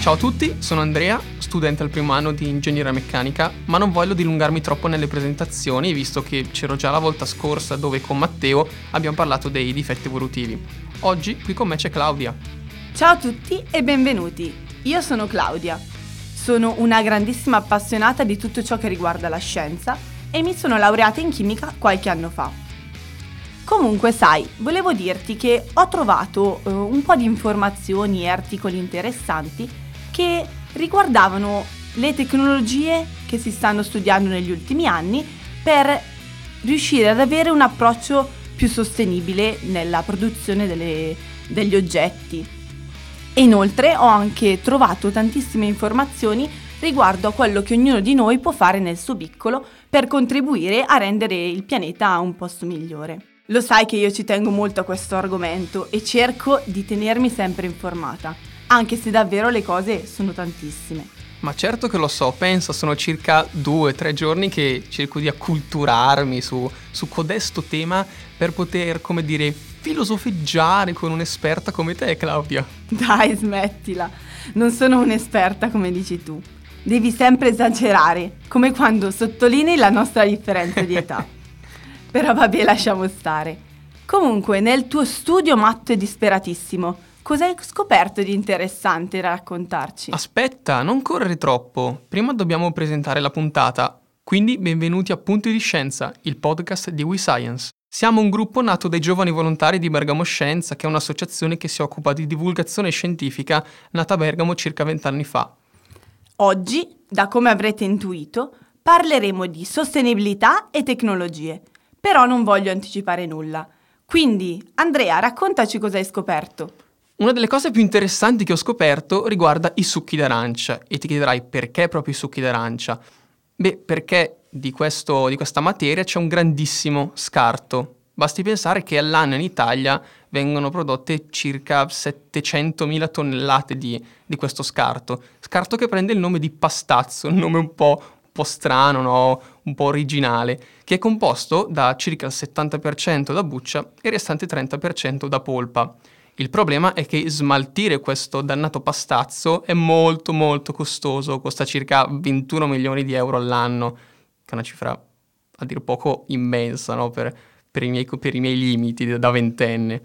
Ciao a tutti, sono Andrea, studente al primo anno di ingegneria meccanica, ma non voglio dilungarmi troppo nelle presentazioni, visto che c'ero già la volta scorsa dove con Matteo abbiamo parlato dei difetti evolutivi. Oggi qui con me c'è Claudia. Ciao a tutti e benvenuti. Io sono Claudia. Sono una grandissima appassionata di tutto ciò che riguarda la scienza e mi sono laureata in chimica qualche anno fa. Comunque, sai, volevo dirti che ho trovato uh, un po' di informazioni e articoli interessanti che riguardavano le tecnologie che si stanno studiando negli ultimi anni per riuscire ad avere un approccio più sostenibile nella produzione delle, degli oggetti. E inoltre ho anche trovato tantissime informazioni riguardo a quello che ognuno di noi può fare nel suo piccolo per contribuire a rendere il pianeta un posto migliore. Lo sai che io ci tengo molto a questo argomento e cerco di tenermi sempre informata anche se davvero le cose sono tantissime. Ma certo che lo so, pensa, sono circa due o tre giorni che cerco di acculturarmi su, su codesto tema per poter, come dire, filosofeggiare con un'esperta come te, Claudia. Dai, smettila. Non sono un'esperta come dici tu. Devi sempre esagerare, come quando sottolinei la nostra differenza di età. Però vabbè, lasciamo stare. Comunque, nel tuo studio matto e disperatissimo, Cosa hai scoperto di interessante da raccontarci? Aspetta, non correre troppo. Prima dobbiamo presentare la puntata. Quindi benvenuti a Punti di Scienza, il podcast di WeScience. Siamo un gruppo nato dai giovani volontari di Bergamo Scienza, che è un'associazione che si occupa di divulgazione scientifica nata a Bergamo circa vent'anni fa. Oggi, da come avrete intuito, parleremo di sostenibilità e tecnologie. Però non voglio anticipare nulla. Quindi, Andrea, raccontaci cosa hai scoperto. Una delle cose più interessanti che ho scoperto riguarda i succhi d'arancia e ti chiederai perché proprio i succhi d'arancia? Beh, perché di, questo, di questa materia c'è un grandissimo scarto. Basti pensare che all'anno in Italia vengono prodotte circa 700.000 tonnellate di, di, questo scarto. Scarto che prende il nome di pastazzo, un nome un po', un po strano, no? un po' originale, che è composto da circa il 70% da buccia e il restante 30% da polpa. Il problema è che smaltire questo dannato pastazzo è molto molto costoso, costa circa 21 milioni di euro all'anno, che è una cifra a dir poco immensa no? per, per, i miei, per, i miei, limiti da ventenne.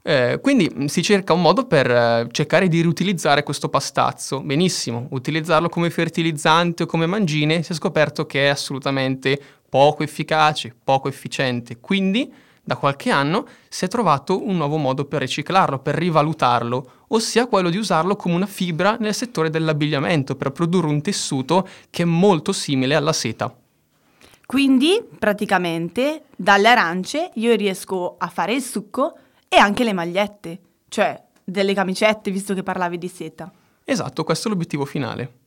Eh, quindi si cerca un modo per eh, cercare di riutilizzare questo pastazzo. Benissimo, utilizzarlo come fertilizzante o come mangine si è scoperto che è assolutamente poco efficace, poco efficiente. Quindi da qualche anno si è trovato un nuovo modo per riciclarlo, per rivalutarlo, ossia quello di usarlo come una fibra nel settore dell'abbigliamento per produrre un tessuto che è molto simile alla seta. Quindi, praticamente, dalle arance io riesco a fare il succo e anche le magliette, cioè delle camicette, visto che parlavi di seta. Esatto, questo è l'obiettivo finale.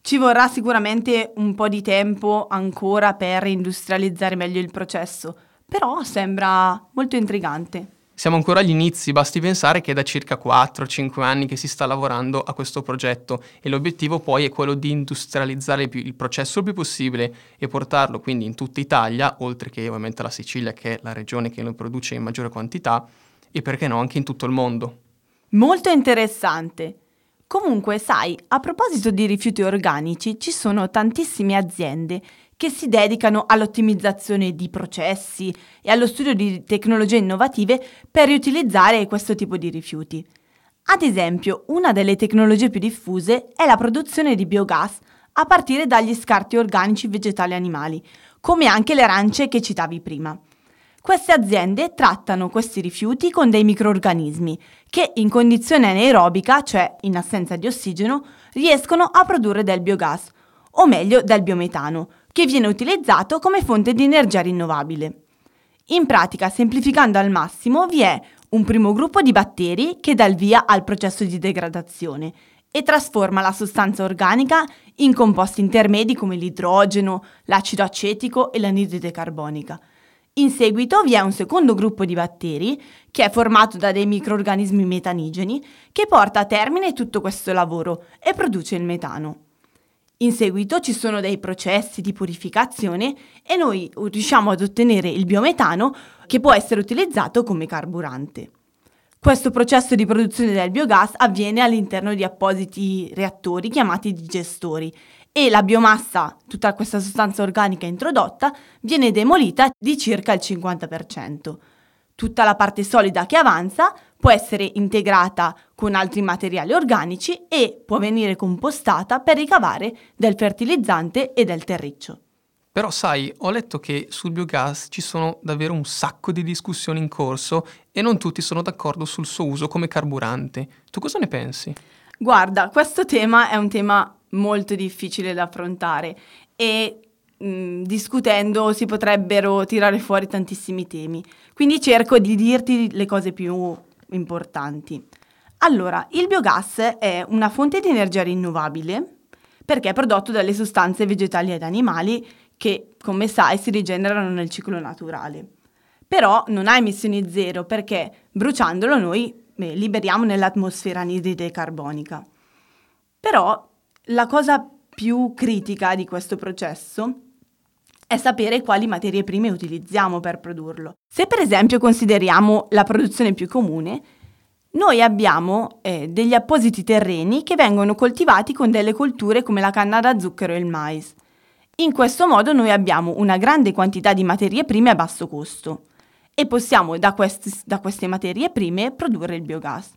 Ci vorrà sicuramente un po' di tempo ancora per industrializzare meglio il processo, però sembra molto intrigante. Siamo ancora agli inizi, basti pensare che è da circa 4-5 anni che si sta lavorando a questo progetto e l'obiettivo poi è quello di industrializzare il processo il più possibile e portarlo quindi in tutta Italia, oltre che ovviamente la Sicilia che è la regione che lo produce in maggiore quantità e perché no anche in tutto il mondo. Molto interessante. Comunque, sai, a proposito di rifiuti organici, ci sono tantissime aziende che si dedicano all'ottimizzazione di processi e allo studio di tecnologie innovative per riutilizzare questo tipo di rifiuti. Ad esempio, una delle tecnologie più diffuse è la produzione di biogas a partire dagli scarti organici vegetali e animali, come anche le arance che citavi prima. Queste aziende trattano questi rifiuti con dei microorganismi che in condizione anaerobica, cioè in assenza di ossigeno, riescono a produrre del biogas, o meglio del biometano, che viene utilizzato come fonte di energia rinnovabile. In pratica, semplificando al massimo, vi è un primo gruppo di batteri che dà il via al processo di degradazione e trasforma la sostanza organica in composti intermedi come l'idrogeno, l'acido acetico e l'anidride carbonica. In seguito vi è un secondo gruppo di batteri, che è formato da dei microorganismi metanigeni, che porta a termine tutto questo lavoro e produce il metano. In seguito ci sono dei processi di purificazione e noi riusciamo ad ottenere il biometano che può essere utilizzato come carburante. Questo processo di produzione del biogas avviene all'interno di appositi reattori chiamati digestori e la biomassa, tutta questa sostanza organica introdotta, viene demolita di circa il 50%. Tutta la parte solida che avanza può essere integrata con altri materiali organici e può venire compostata per ricavare del fertilizzante e del terriccio. Però sai, ho letto che sul biogas ci sono davvero un sacco di discussioni in corso e non tutti sono d'accordo sul suo uso come carburante. Tu cosa ne pensi? Guarda, questo tema è un tema molto difficile da affrontare e mh, discutendo si potrebbero tirare fuori tantissimi temi. Quindi cerco di dirti le cose più importanti. Allora, il biogas è una fonte di energia rinnovabile perché è prodotto dalle sostanze vegetali ed animali che, come sai, si rigenerano nel ciclo naturale. Però non ha emissioni zero perché bruciandolo noi beh, liberiamo nell'atmosfera anidride carbonica. Però la cosa più critica di questo processo è sapere quali materie prime utilizziamo per produrlo. Se per esempio consideriamo la produzione più comune, noi abbiamo eh, degli appositi terreni che vengono coltivati con delle colture come la canna da zucchero e il mais. In questo modo noi abbiamo una grande quantità di materie prime a basso costo e possiamo da, questi, da queste materie prime produrre il biogas.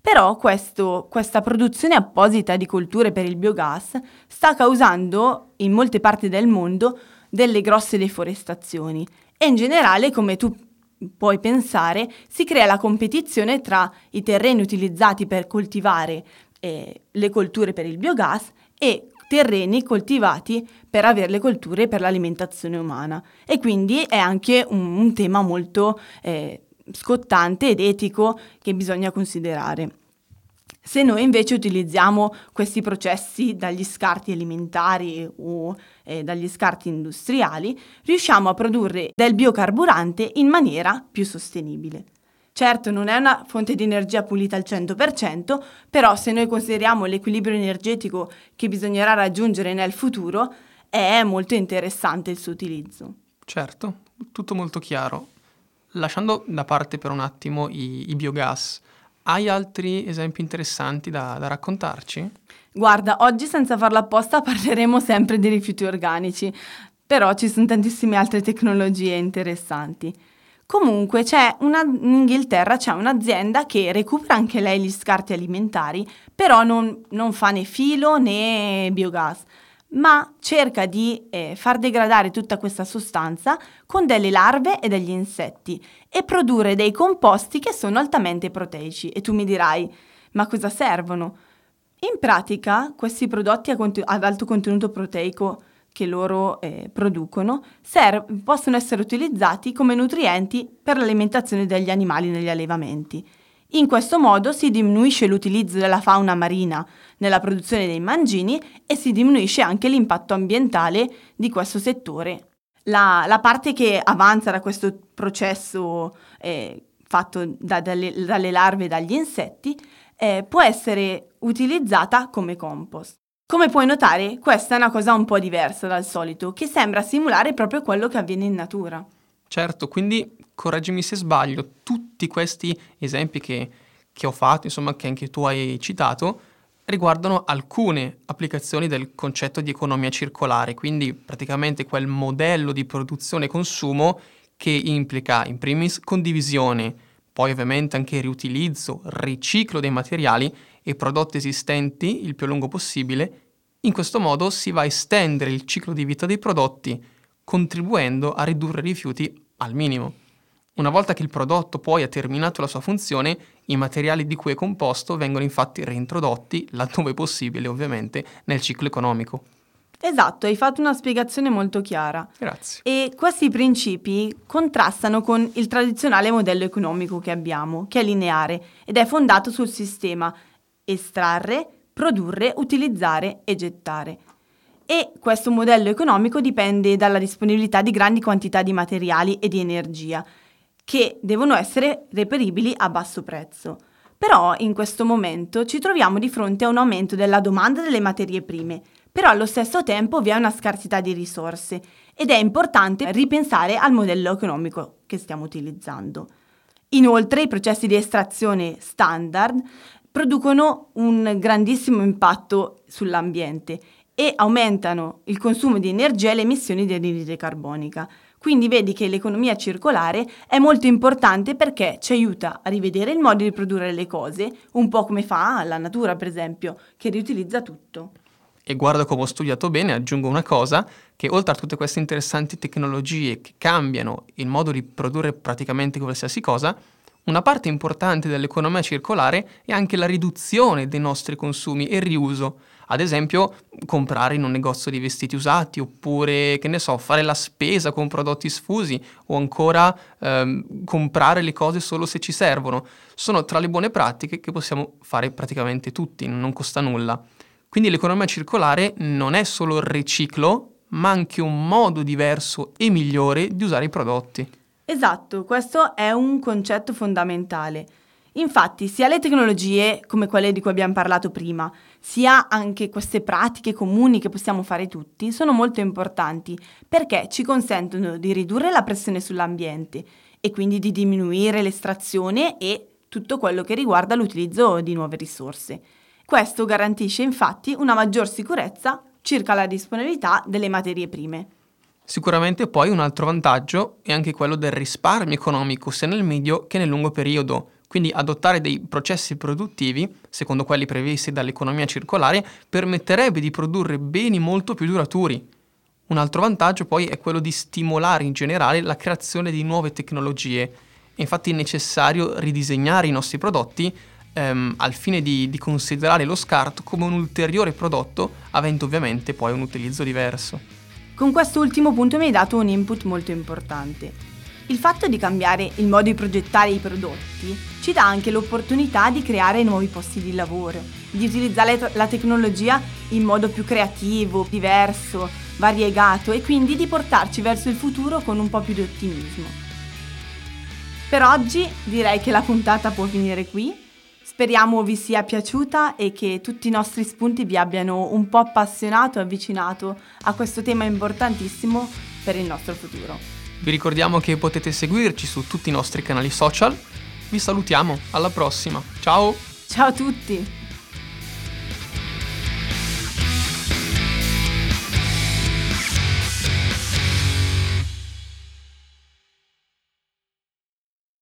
Però questo, questa produzione apposita di colture per il biogas sta causando in molte parti del mondo delle grosse deforestazioni e in generale, come tu puoi pensare, si crea la competizione tra i terreni utilizzati per coltivare eh, le colture per il biogas e terreni coltivati per avere le colture per l'alimentazione umana e quindi è anche un, un tema molto eh, scottante ed etico che bisogna considerare. Se noi invece utilizziamo questi processi dagli scarti alimentari o eh, dagli scarti industriali, riusciamo a produrre del biocarburante in maniera più sostenibile. Certo, non è una fonte di energia pulita al 100%, però se noi consideriamo l'equilibrio energetico che bisognerà raggiungere nel futuro, è molto interessante il suo utilizzo. Certo, tutto molto chiaro. Lasciando da parte per un attimo i, i biogas, hai altri esempi interessanti da, da raccontarci? Guarda, oggi senza farla apposta parleremo sempre di rifiuti organici, però ci sono tantissime altre tecnologie interessanti. Comunque una, in Inghilterra c'è un'azienda che recupera anche lei gli scarti alimentari, però non, non fa né filo né biogas, ma cerca di eh, far degradare tutta questa sostanza con delle larve e degli insetti e produrre dei composti che sono altamente proteici. E tu mi dirai, ma cosa servono? In pratica questi prodotti ad alto contenuto proteico che loro eh, producono ser- possono essere utilizzati come nutrienti per l'alimentazione degli animali negli allevamenti. In questo modo si diminuisce l'utilizzo della fauna marina nella produzione dei mangimi e si diminuisce anche l'impatto ambientale di questo settore. La, la parte che avanza da questo processo eh, fatto da, dalle, dalle, larve e dagli insetti eh, può essere utilizzata come compost. Come puoi notare, questa è una cosa un po' diversa dal solito, che sembra simulare proprio quello che avviene in natura. Certo, quindi correggimi se sbaglio, tutti questi esempi che, che ho fatto, insomma, che anche tu hai citato, riguardano alcune applicazioni del concetto di economia circolare, quindi praticamente quel modello di produzione e consumo che implica in primis condivisione, poi ovviamente anche riutilizzo, riciclo dei materiali e prodotti esistenti il più a lungo possibile, in questo modo si va a estendere il ciclo di vita dei prodotti, contribuendo a ridurre i rifiuti al minimo. Una volta che il prodotto poi ha terminato la sua funzione, i materiali di cui è composto vengono infatti reintrodotti, laddove possibile ovviamente, nel ciclo economico. Esatto, hai fatto una spiegazione molto chiara. Grazie. E questi principi contrastano con il tradizionale modello economico che abbiamo, che è lineare ed è fondato sul sistema estrarre, produrre, utilizzare e gettare. E questo modello economico dipende dalla disponibilità di grandi quantità di materiali e di energia, che devono essere reperibili a basso prezzo. Però in questo momento ci troviamo di fronte a un aumento della domanda delle materie prime, però allo stesso tempo vi è una scarsità di risorse ed è importante ripensare al modello economico che stiamo utilizzando. Inoltre i processi di estrazione standard producono un grandissimo impatto sull'ambiente e aumentano il consumo di energia e le emissioni di anidride carbonica. Quindi vedi che l'economia circolare è molto importante perché ci aiuta a rivedere il modo di produrre le cose, un po' come fa la natura, per esempio, che riutilizza tutto. E guarda come ho studiato bene, aggiungo una cosa, che oltre a tutte queste interessanti tecnologie che cambiano il modo di produrre praticamente qualsiasi cosa, una parte importante dell'economia circolare è anche la riduzione dei nostri consumi e il riuso. Ad esempio, comprare in un negozio di vestiti usati, oppure, che ne so, fare la spesa con prodotti sfusi, o ancora ehm, comprare le cose solo se ci servono. Sono tra le buone pratiche che possiamo fare praticamente tutti, non costa nulla. Quindi l'economia circolare non è solo il riciclo, ma anche un modo diverso e migliore di usare i prodotti. Esatto, questo è un concetto fondamentale. Infatti, sia le tecnologie come quelle di cui abbiamo parlato prima, sia anche queste pratiche comuni che possiamo fare tutti, sono molto importanti perché ci consentono di ridurre la pressione sull'ambiente e quindi di diminuire l'estrazione e tutto quello che riguarda l'utilizzo di nuove risorse. Questo garantisce infatti una maggior sicurezza circa la disponibilità delle materie prime. Sicuramente poi un altro vantaggio è anche quello del risparmio economico sia nel medio che nel lungo periodo, quindi adottare dei processi produttivi, secondo quelli previsti dall'economia circolare, permetterebbe di produrre beni molto più duraturi. Un altro vantaggio poi è quello di stimolare in generale la creazione di nuove tecnologie. È infatti necessario ridisegnare i nostri prodotti ehm, al fine di, di considerare lo scarto come un ulteriore prodotto, avendo ovviamente poi un utilizzo diverso. Con quest'ultimo punto mi hai dato un input molto importante. Il fatto di cambiare il modo di progettare i prodotti ci dà anche l'opportunità di creare nuovi posti di lavoro, di utilizzare la tecnologia in modo più creativo, diverso, variegato e quindi di portarci verso il futuro con un po' più di ottimismo. Per oggi direi che la puntata può finire qui. Speriamo vi sia piaciuta e che tutti i nostri spunti vi abbiano un po' appassionato e avvicinato a questo tema importantissimo per il nostro futuro. Vi ricordiamo che potete seguirci su tutti i nostri canali social. Vi salutiamo, alla prossima. Ciao! Ciao a tutti!